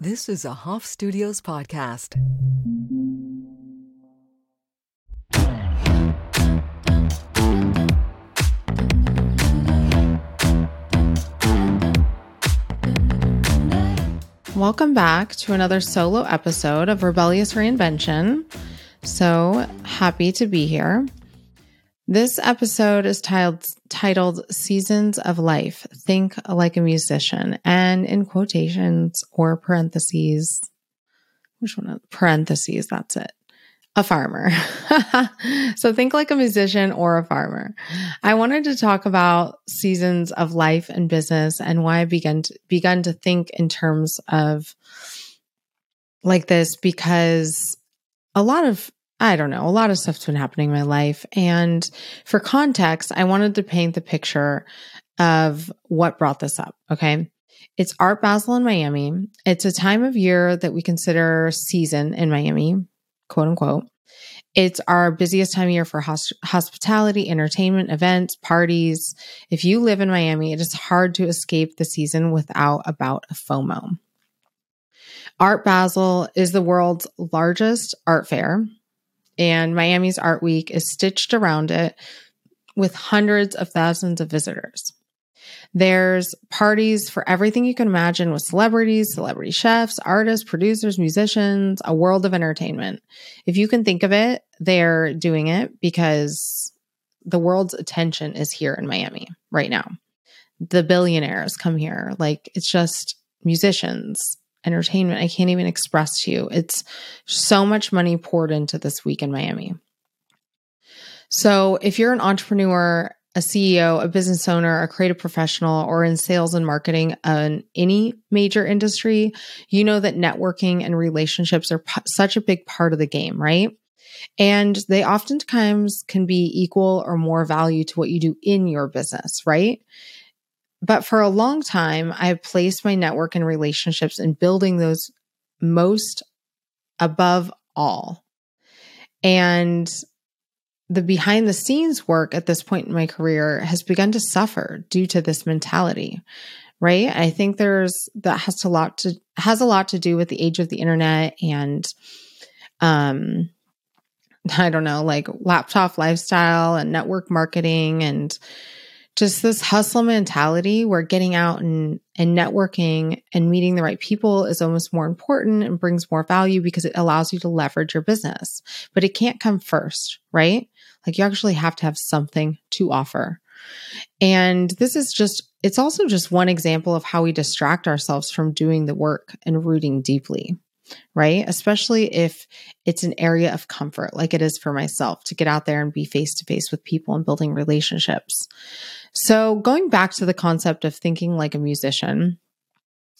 This is a Hoff Studios podcast. Welcome back to another solo episode of Rebellious Reinvention. So happy to be here. This episode is titled, titled Seasons of Life Think Like a Musician, and in quotations or parentheses, which one? Parentheses, that's it. A farmer. so think like a musician or a farmer. I wanted to talk about seasons of life and business and why I began to, to think in terms of like this because a lot of I don't know, a lot of stuff's been happening in my life. And for context, I wanted to paint the picture of what brought this up. Okay. It's Art Basel in Miami. It's a time of year that we consider season in Miami, quote unquote. It's our busiest time of year for hosp- hospitality, entertainment, events, parties. If you live in Miami, it is hard to escape the season without about a FOMO. Art Basel is the world's largest art fair and Miami's Art Week is stitched around it with hundreds of thousands of visitors. There's parties for everything you can imagine with celebrities, celebrity chefs, artists, producers, musicians, a world of entertainment. If you can think of it, they're doing it because the world's attention is here in Miami right now. The billionaires come here. Like it's just musicians, entertainment I can't even express to you. It's so much money poured into this week in Miami. So, if you're an entrepreneur, a CEO, a business owner, a creative professional, or in sales and marketing in any major industry, you know that networking and relationships are p- such a big part of the game, right? And they oftentimes can be equal or more value to what you do in your business, right? But for a long time, I have placed my network and relationships in building those most above all. And the behind the scenes work at this point in my career has begun to suffer due to this mentality right i think there's that has a lot to has a lot to do with the age of the internet and um i don't know like laptop lifestyle and network marketing and just this hustle mentality where getting out and, and networking and meeting the right people is almost more important and brings more value because it allows you to leverage your business. But it can't come first, right? Like you actually have to have something to offer. And this is just, it's also just one example of how we distract ourselves from doing the work and rooting deeply right? Especially if it's an area of comfort, like it is for myself to get out there and be face to face with people and building relationships. So, going back to the concept of thinking like a musician,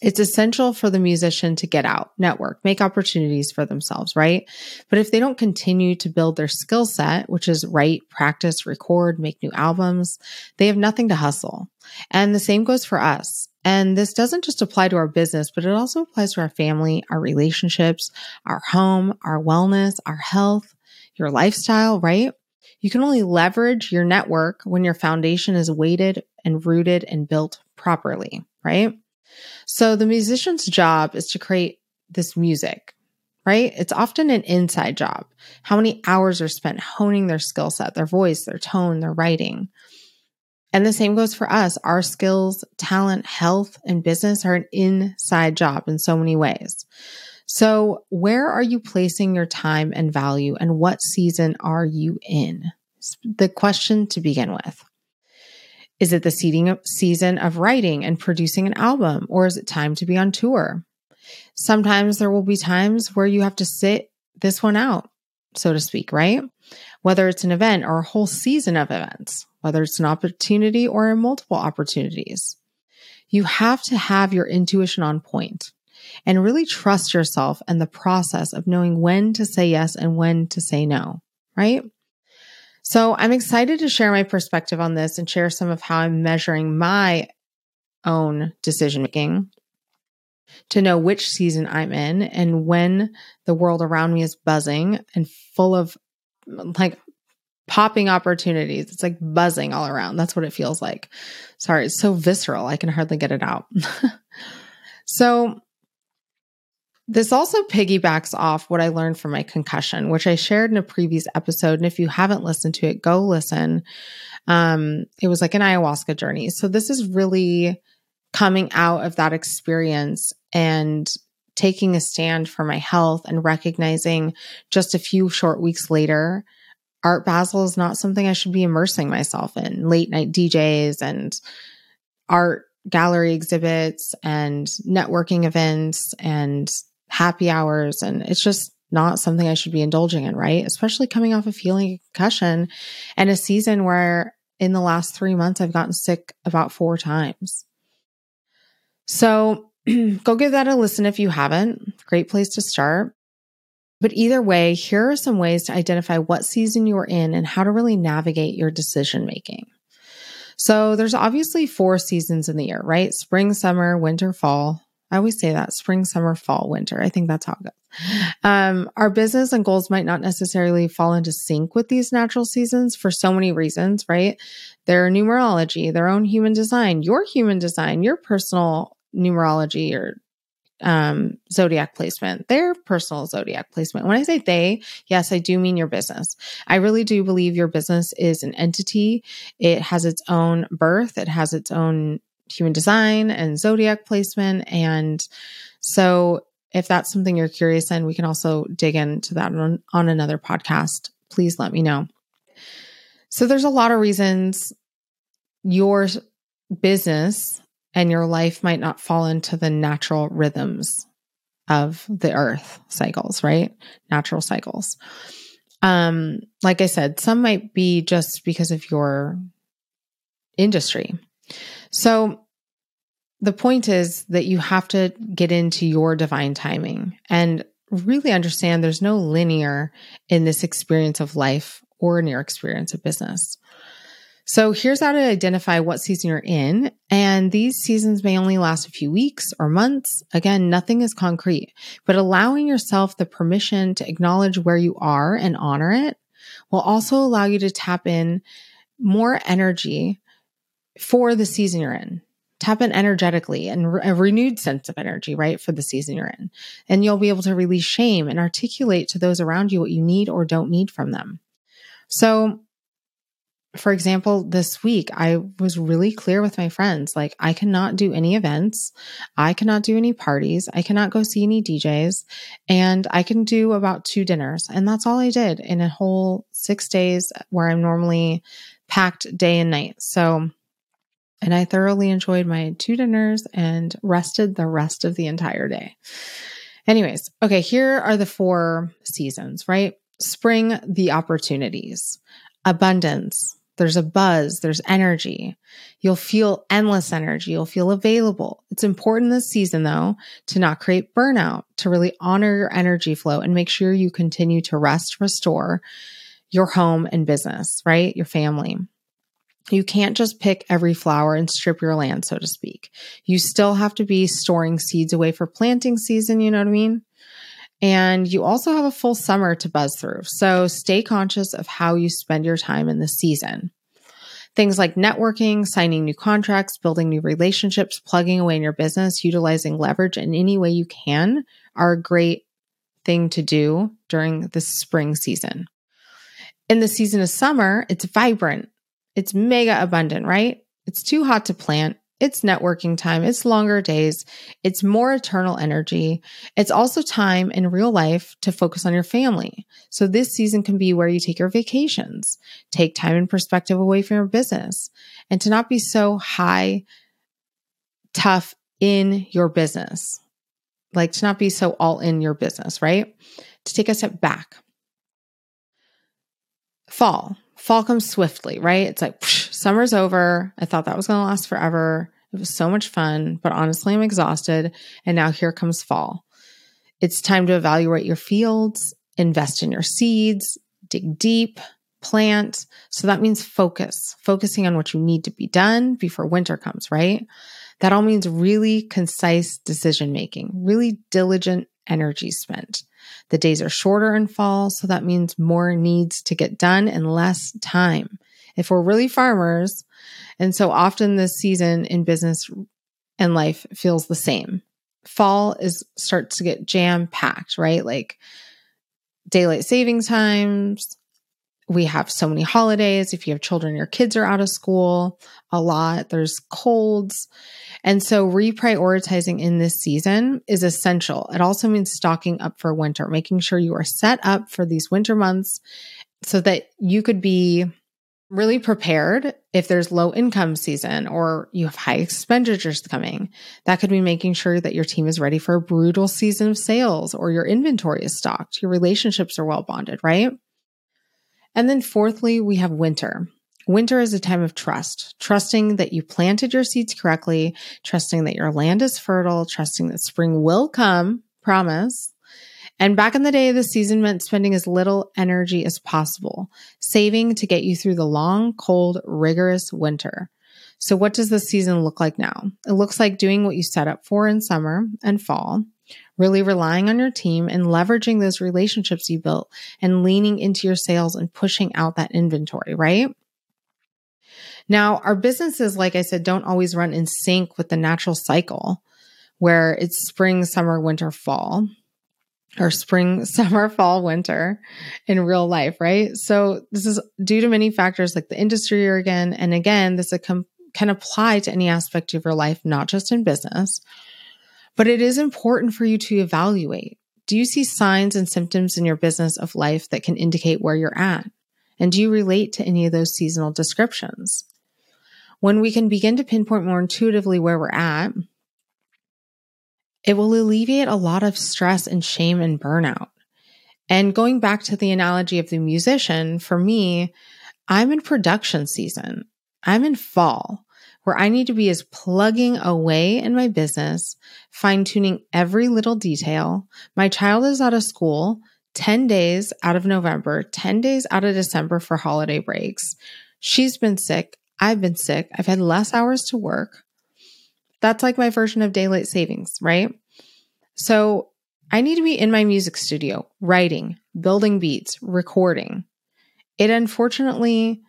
it's essential for the musician to get out, network, make opportunities for themselves, right? But if they don't continue to build their skill set, which is write, practice, record, make new albums, they have nothing to hustle. And the same goes for us. And this doesn't just apply to our business, but it also applies to our family, our relationships, our home, our wellness, our health, your lifestyle, right? You can only leverage your network when your foundation is weighted and rooted and built properly, right? So the musician's job is to create this music, right? It's often an inside job. How many hours are spent honing their skill set, their voice, their tone, their writing? And the same goes for us. Our skills, talent, health, and business are an inside job in so many ways. So, where are you placing your time and value, and what season are you in? The question to begin with. Is it the season of writing and producing an album, or is it time to be on tour? Sometimes there will be times where you have to sit this one out, so to speak, right? Whether it's an event or a whole season of events, whether it's an opportunity or multiple opportunities. You have to have your intuition on point and really trust yourself and the process of knowing when to say yes and when to say no, right? So I'm excited to share my perspective on this and share some of how I'm measuring my own decision making to know which season I'm in and when the world around me is buzzing and full of like popping opportunities. It's like buzzing all around. That's what it feels like. Sorry, it's so visceral. I can hardly get it out. so, This also piggybacks off what I learned from my concussion, which I shared in a previous episode. And if you haven't listened to it, go listen. Um, it was like an ayahuasca journey. So this is really coming out of that experience and taking a stand for my health and recognizing just a few short weeks later, Art Basel is not something I should be immersing myself in. Late night DJs and art gallery exhibits and networking events and happy hours. And it's just not something I should be indulging in, right? Especially coming off of feeling a concussion and a season where in the last three months I've gotten sick about four times. So go give that a listen if you haven't. Great place to start. But either way, here are some ways to identify what season you are in and how to really navigate your decision making. So there's obviously four seasons in the year, right? Spring, summer, winter, fall. I always say that spring, summer, fall, winter. I think that's how it goes. Um, our business and goals might not necessarily fall into sync with these natural seasons for so many reasons, right? Their numerology, their own human design, your human design, your personal numerology or um, zodiac placement, their personal zodiac placement. When I say they, yes, I do mean your business. I really do believe your business is an entity. It has its own birth, it has its own human design and zodiac placement. And so, if that's something you're curious in, we can also dig into that on, on another podcast. Please let me know. So, there's a lot of reasons your business and your life might not fall into the natural rhythms of the earth cycles, right? Natural cycles. Um, like I said, some might be just because of your industry. So the point is that you have to get into your divine timing and really understand there's no linear in this experience of life or in your experience of business. So here's how to identify what season you're in. And these seasons may only last a few weeks or months. Again, nothing is concrete, but allowing yourself the permission to acknowledge where you are and honor it will also allow you to tap in more energy for the season you're in. Tap in energetically and a renewed sense of energy, right? For the season you're in. And you'll be able to release shame and articulate to those around you what you need or don't need from them. So for example, this week, I was really clear with my friends like, I cannot do any events. I cannot do any parties. I cannot go see any DJs. And I can do about two dinners. And that's all I did in a whole six days where I'm normally packed day and night. So, and I thoroughly enjoyed my two dinners and rested the rest of the entire day. Anyways, okay, here are the four seasons, right? Spring, the opportunities, abundance, there's a buzz, there's energy. You'll feel endless energy. You'll feel available. It's important this season, though, to not create burnout, to really honor your energy flow and make sure you continue to rest, restore your home and business, right? Your family. You can't just pick every flower and strip your land, so to speak. You still have to be storing seeds away for planting season, you know what I mean? And you also have a full summer to buzz through. So stay conscious of how you spend your time in the season. Things like networking, signing new contracts, building new relationships, plugging away in your business, utilizing leverage in any way you can are a great thing to do during the spring season. In the season of summer, it's vibrant, it's mega abundant, right? It's too hot to plant. It's networking time. It's longer days. It's more eternal energy. It's also time in real life to focus on your family. So this season can be where you take your vacations, take time and perspective away from your business, and to not be so high, tough in your business. Like to not be so all in your business, right? To take a step back. Fall fall comes swiftly, right? It's like psh, summer's over. I thought that was going to last forever. It was so much fun, but honestly, I'm exhausted. And now here comes fall. It's time to evaluate your fields, invest in your seeds, dig deep, plant. So that means focus, focusing on what you need to be done before winter comes, right? That all means really concise decision making, really diligent energy spent. The days are shorter in fall, so that means more needs to get done in less time. If we're really farmers, and so often this season in business and life feels the same. fall is starts to get jam packed, right? Like daylight savings times. We have so many holidays. If you have children, your kids are out of school a lot. There's colds. And so reprioritizing in this season is essential. It also means stocking up for winter, making sure you are set up for these winter months so that you could be really prepared if there's low income season or you have high expenditures coming. That could be making sure that your team is ready for a brutal season of sales or your inventory is stocked, your relationships are well bonded, right? And then fourthly, we have winter. Winter is a time of trust, trusting that you planted your seeds correctly, trusting that your land is fertile, trusting that spring will come, promise, and back in the day, the season meant spending as little energy as possible, saving to get you through the long, cold, rigorous winter. So, what does the season look like now? It looks like doing what you set up for in summer and fall, really relying on your team and leveraging those relationships you built and leaning into your sales and pushing out that inventory, right? Now, our businesses, like I said, don't always run in sync with the natural cycle where it's spring, summer, winter, fall or spring, summer, fall, winter in real life, right? So this is due to many factors like the industry again. And again, this can apply to any aspect of your life, not just in business. But it is important for you to evaluate. Do you see signs and symptoms in your business of life that can indicate where you're at? And do you relate to any of those seasonal descriptions? When we can begin to pinpoint more intuitively where we're at, it will alleviate a lot of stress and shame and burnout. And going back to the analogy of the musician, for me, I'm in production season. I'm in fall where I need to be as plugging away in my business, fine tuning every little detail. My child is out of school 10 days out of November, 10 days out of December for holiday breaks. She's been sick. I've been sick. I've had less hours to work. That's like my version of daylight savings, right? So I need to be in my music studio, writing, building beats, recording. It unfortunately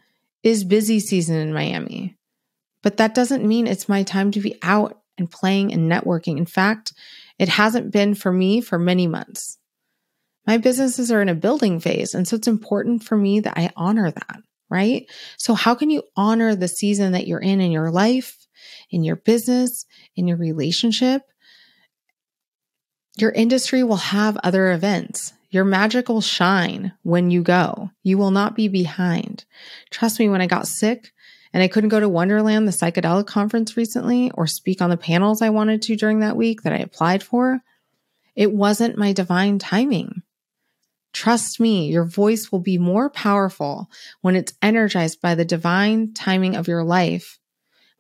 is busy season in Miami, but that doesn't mean it's my time to be out and playing and networking. In fact, it hasn't been for me for many months. My businesses are in a building phase, and so it's important for me that I honor that, right? So, how can you honor the season that you're in in your life in your business, in your relationship. Your industry will have other events. Your magic will shine when you go. You will not be behind. Trust me, when I got sick and I couldn't go to Wonderland, the psychedelic conference recently, or speak on the panels I wanted to during that week that I applied for, it wasn't my divine timing. Trust me, your voice will be more powerful when it's energized by the divine timing of your life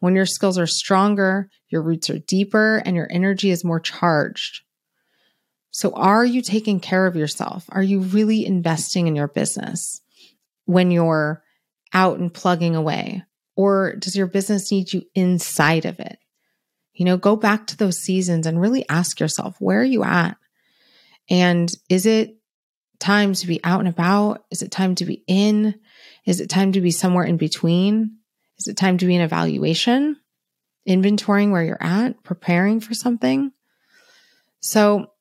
when your skills are stronger, your roots are deeper, and your energy is more charged. So, are you taking care of yourself? Are you really investing in your business when you're out and plugging away? Or does your business need you inside of it? You know, go back to those seasons and really ask yourself, where are you at? And is it time to be out and about? Is it time to be in? Is it time to be somewhere in between? Is it time to be an evaluation, inventorying where you're at, preparing for something? So,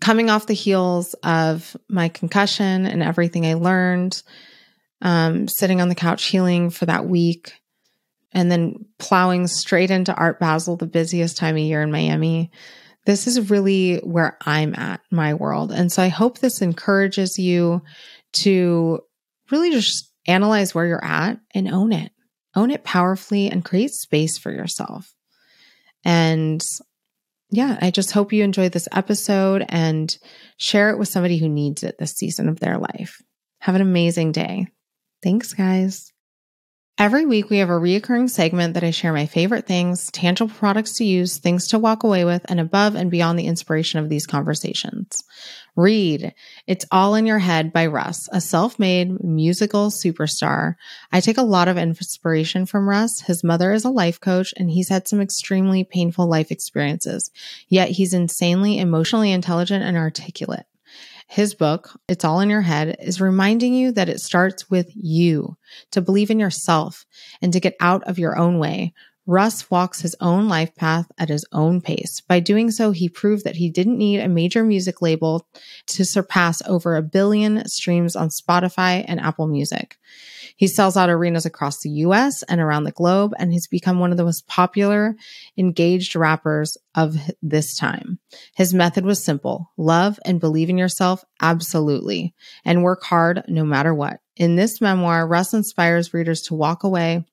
coming off the heels of my concussion and everything I learned, um, sitting on the couch healing for that week, and then plowing straight into Art Basel, the busiest time of year in Miami. This is really where I'm at, my world. And so I hope this encourages you to really just analyze where you're at and own it. Own it powerfully and create space for yourself. And yeah, I just hope you enjoyed this episode and share it with somebody who needs it this season of their life. Have an amazing day. Thanks, guys. Every week, we have a reoccurring segment that I share my favorite things, tangible products to use, things to walk away with, and above and beyond the inspiration of these conversations. Read It's All in Your Head by Russ, a self made musical superstar. I take a lot of inspiration from Russ. His mother is a life coach, and he's had some extremely painful life experiences, yet he's insanely emotionally intelligent and articulate. His book, It's All in Your Head, is reminding you that it starts with you to believe in yourself and to get out of your own way. Russ walks his own life path at his own pace. By doing so, he proved that he didn't need a major music label to surpass over a billion streams on Spotify and Apple Music. He sells out arenas across the US and around the globe, and he's become one of the most popular, engaged rappers of this time. His method was simple love and believe in yourself, absolutely, and work hard no matter what. In this memoir, Russ inspires readers to walk away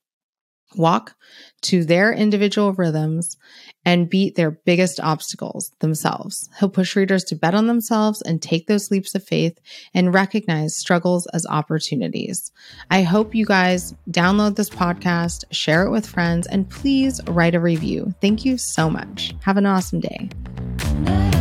walk to their individual rhythms and beat their biggest obstacles themselves. He'll push readers to bet on themselves and take those leaps of faith and recognize struggles as opportunities. I hope you guys download this podcast, share it with friends, and please write a review. Thank you so much. Have an awesome day.